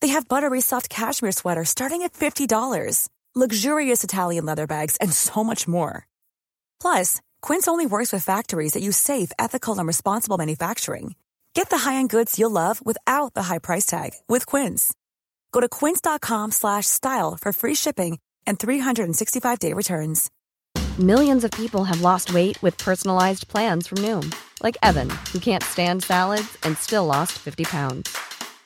They have buttery soft cashmere sweaters starting at $50, luxurious Italian leather bags, and so much more. Plus, Quince only works with factories that use safe, ethical, and responsible manufacturing. Get the high-end goods you'll love without the high price tag with Quince. Go to quince.com slash style for free shipping and 365-day returns. Millions of people have lost weight with personalized plans from Noom, like Evan, who can't stand salads and still lost 50 pounds.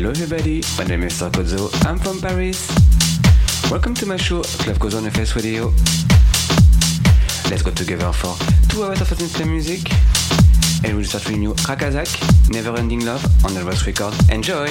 Hello everybody, my name is Sarkozo, I'm from Paris. Welcome to my show, Club Goes on FS Radio. Let's go together for two hours of listening music. And we'll start with new Rakazak, Never Ending Love on the Rose Record. Enjoy!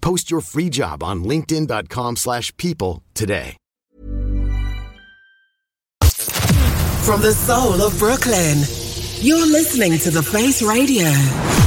Post your free job on linkedin.com/people slash people today. From the soul of Brooklyn, you're listening to The Face Radio.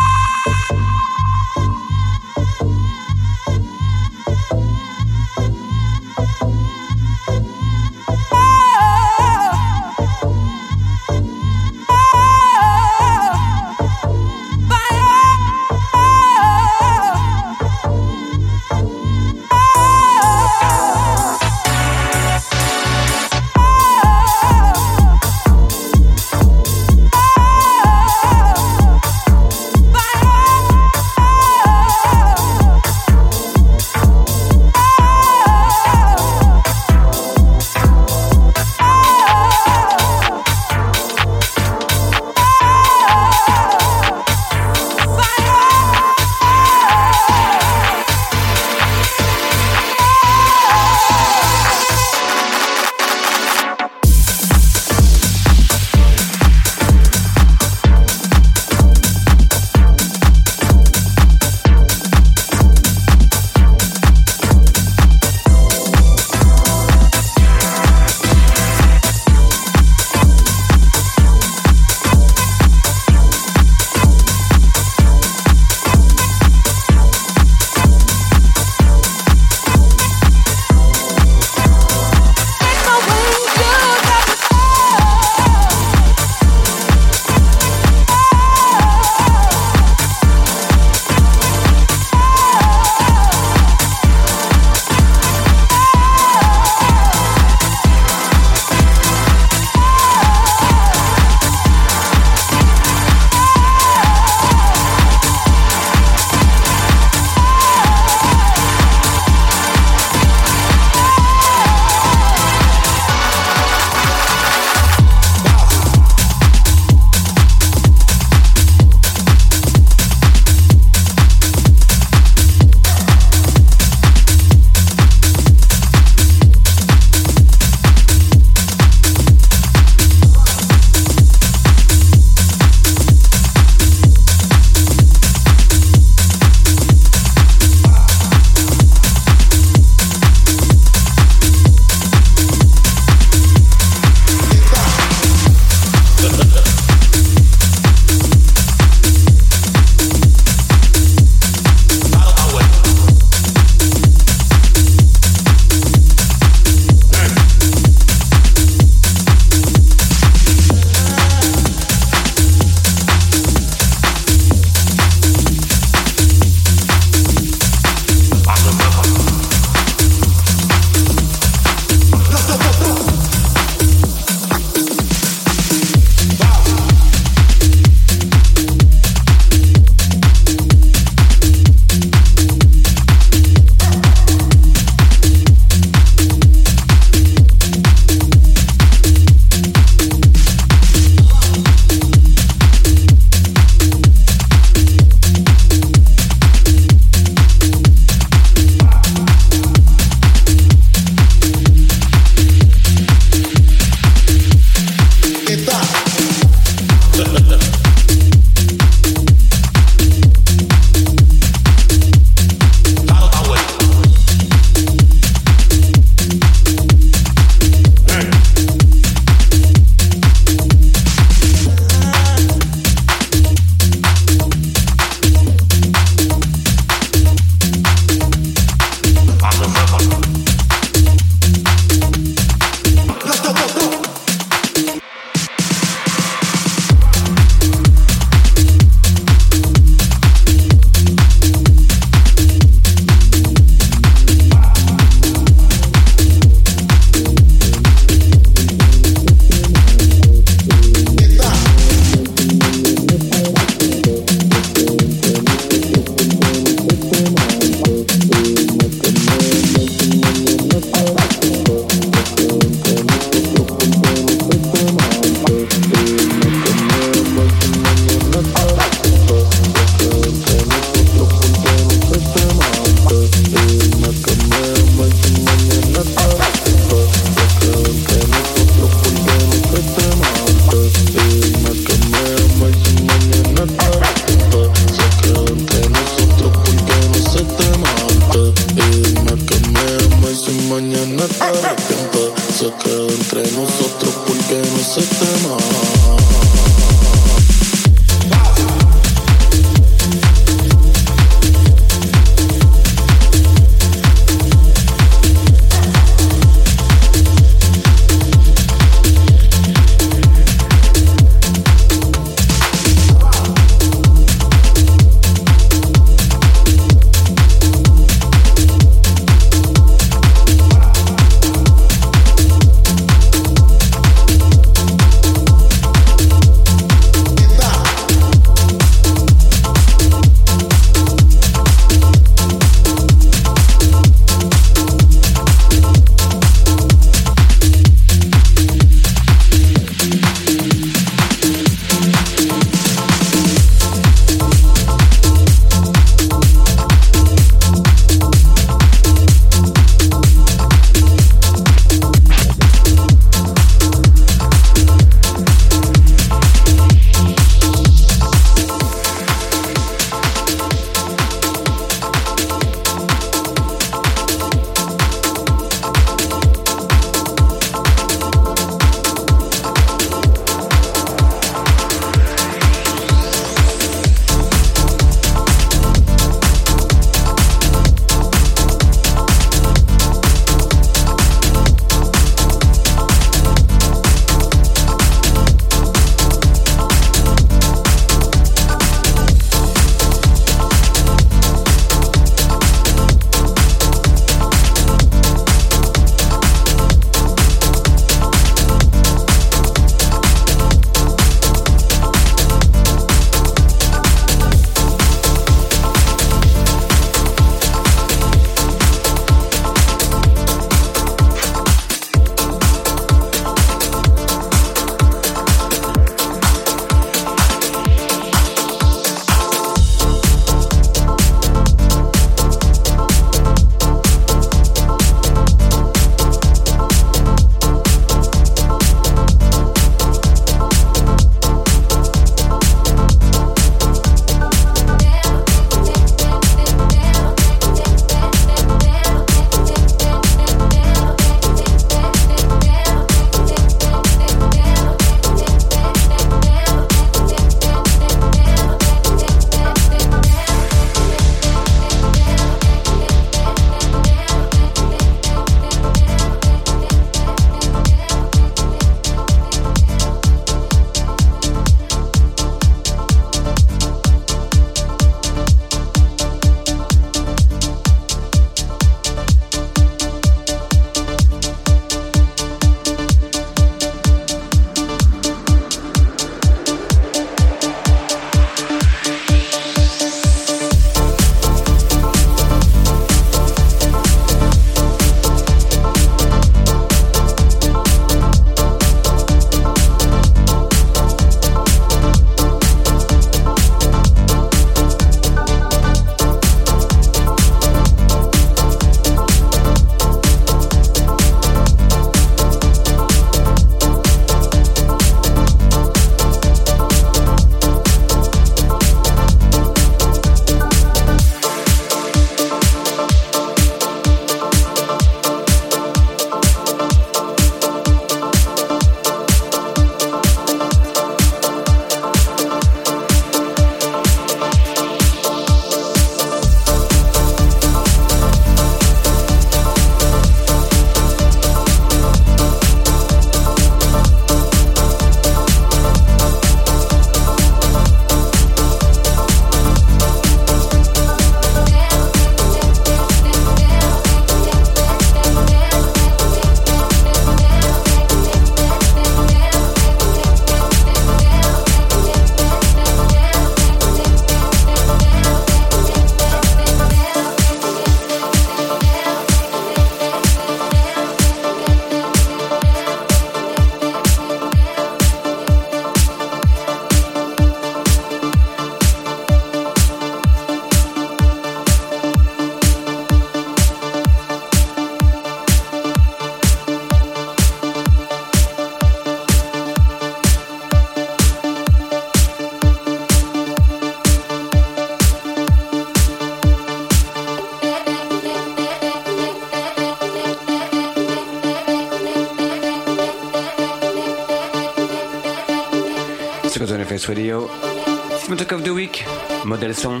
modèle son.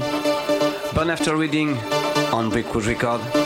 Bon after reading on Brickwood Record.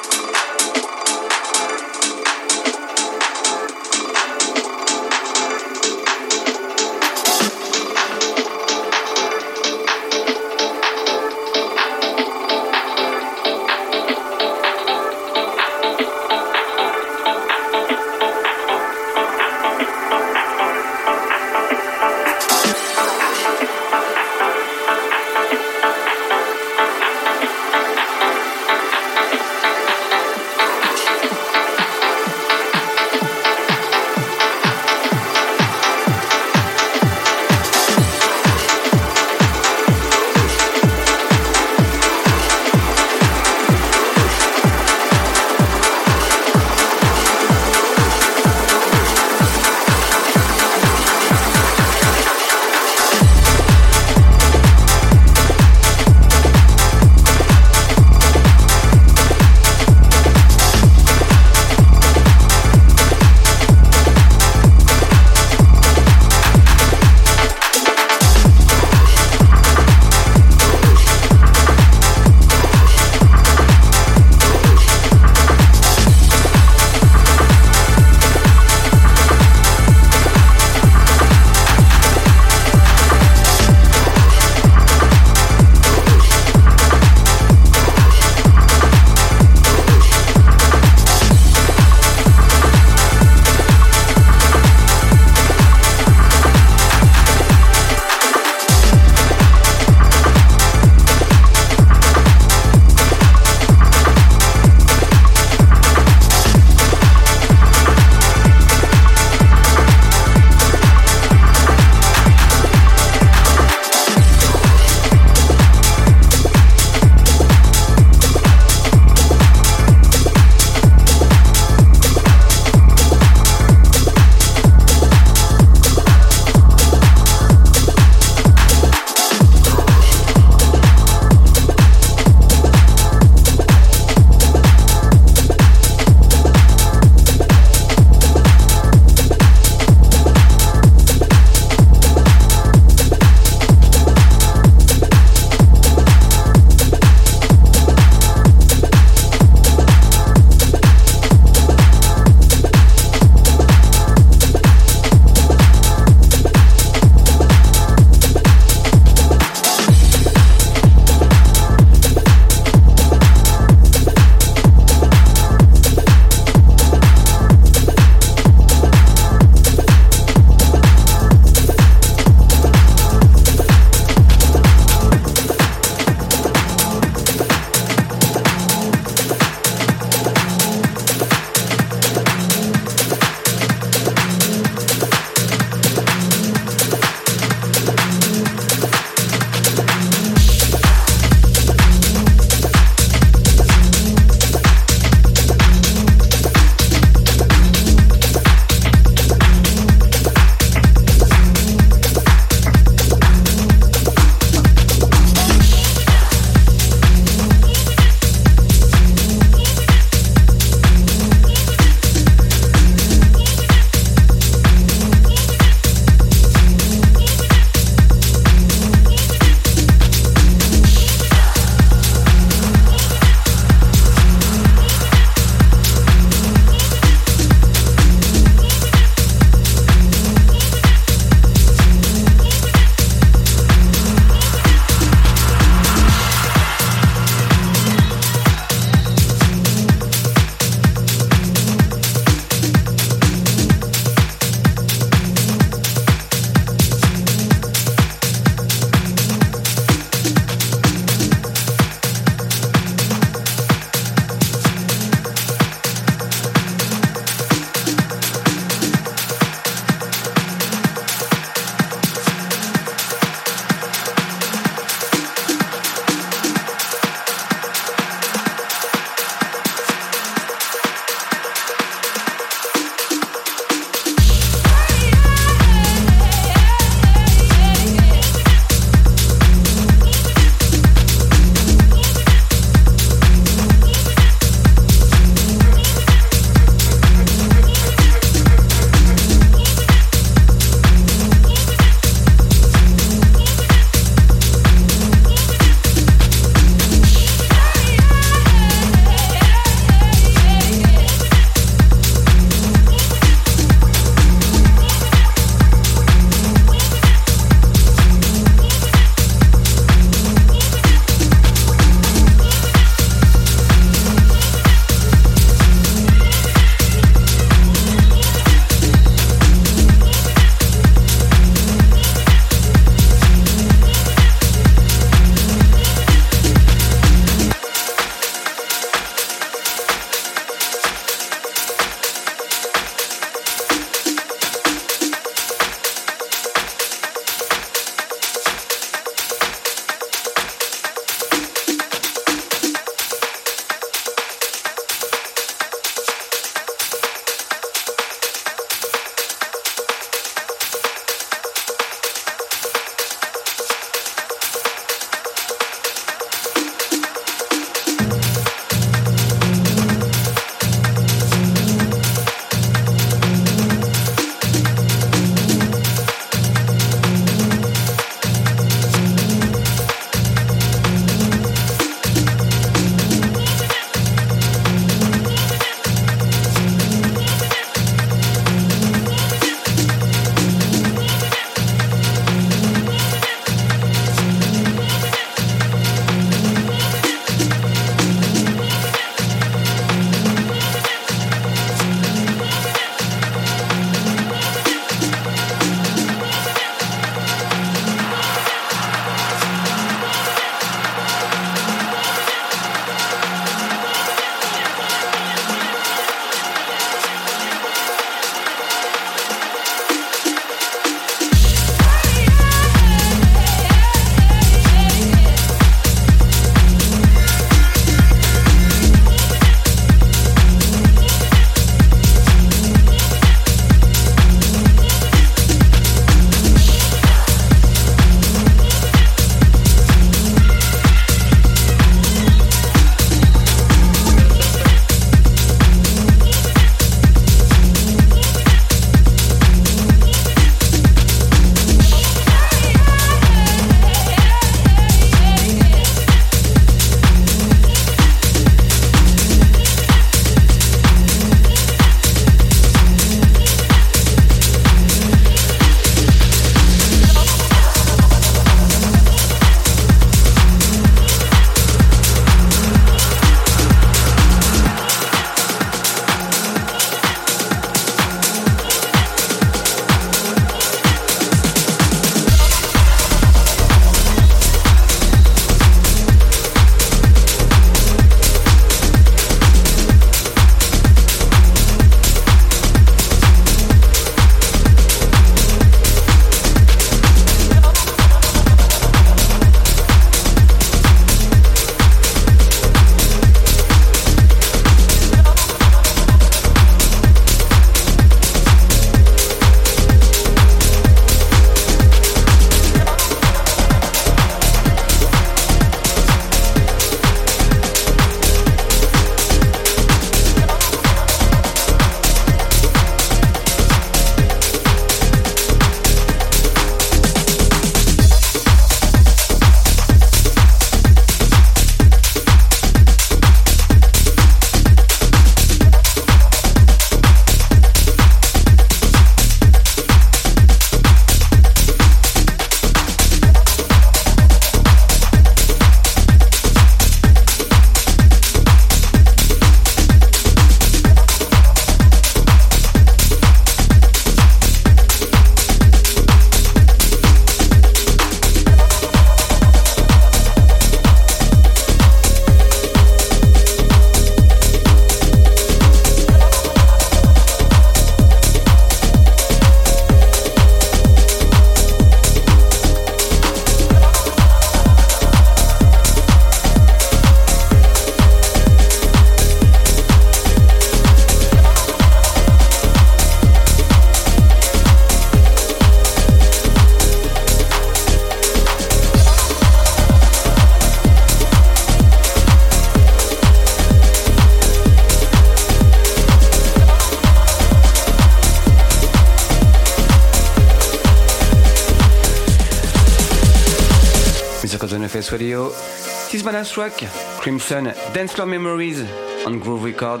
Bonus track, Crimson Dance Floor Memories on Groove Record.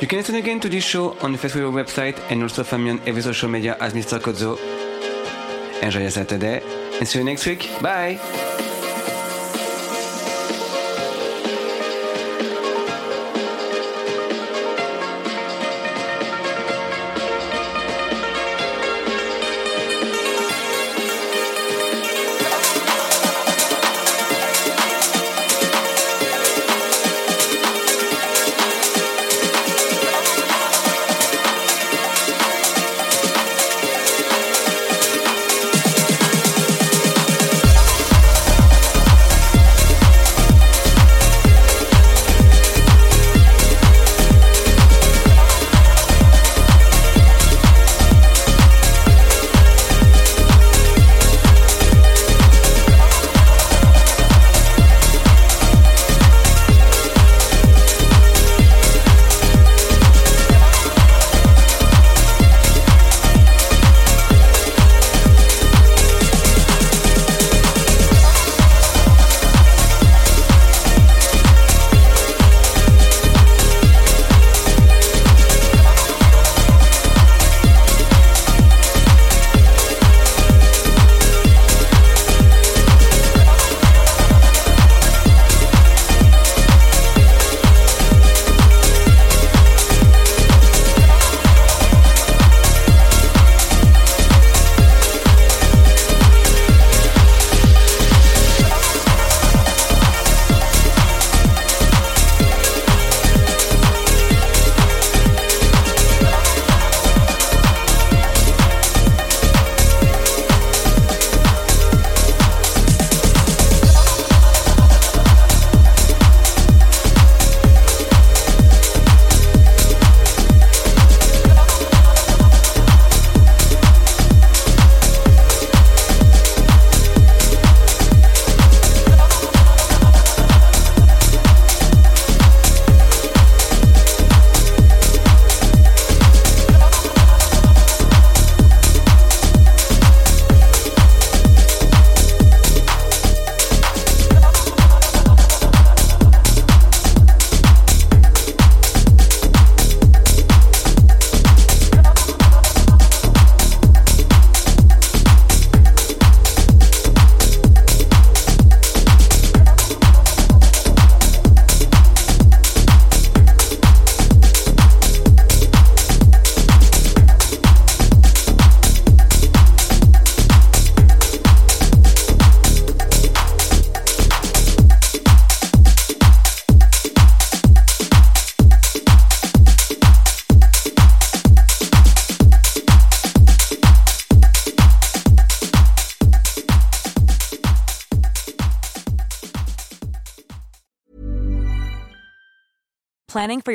You can listen again to this show on the Face Radio website and also find me on every social media as Mr. Cozzo. Enjoy your Saturday and see you next week. Bye!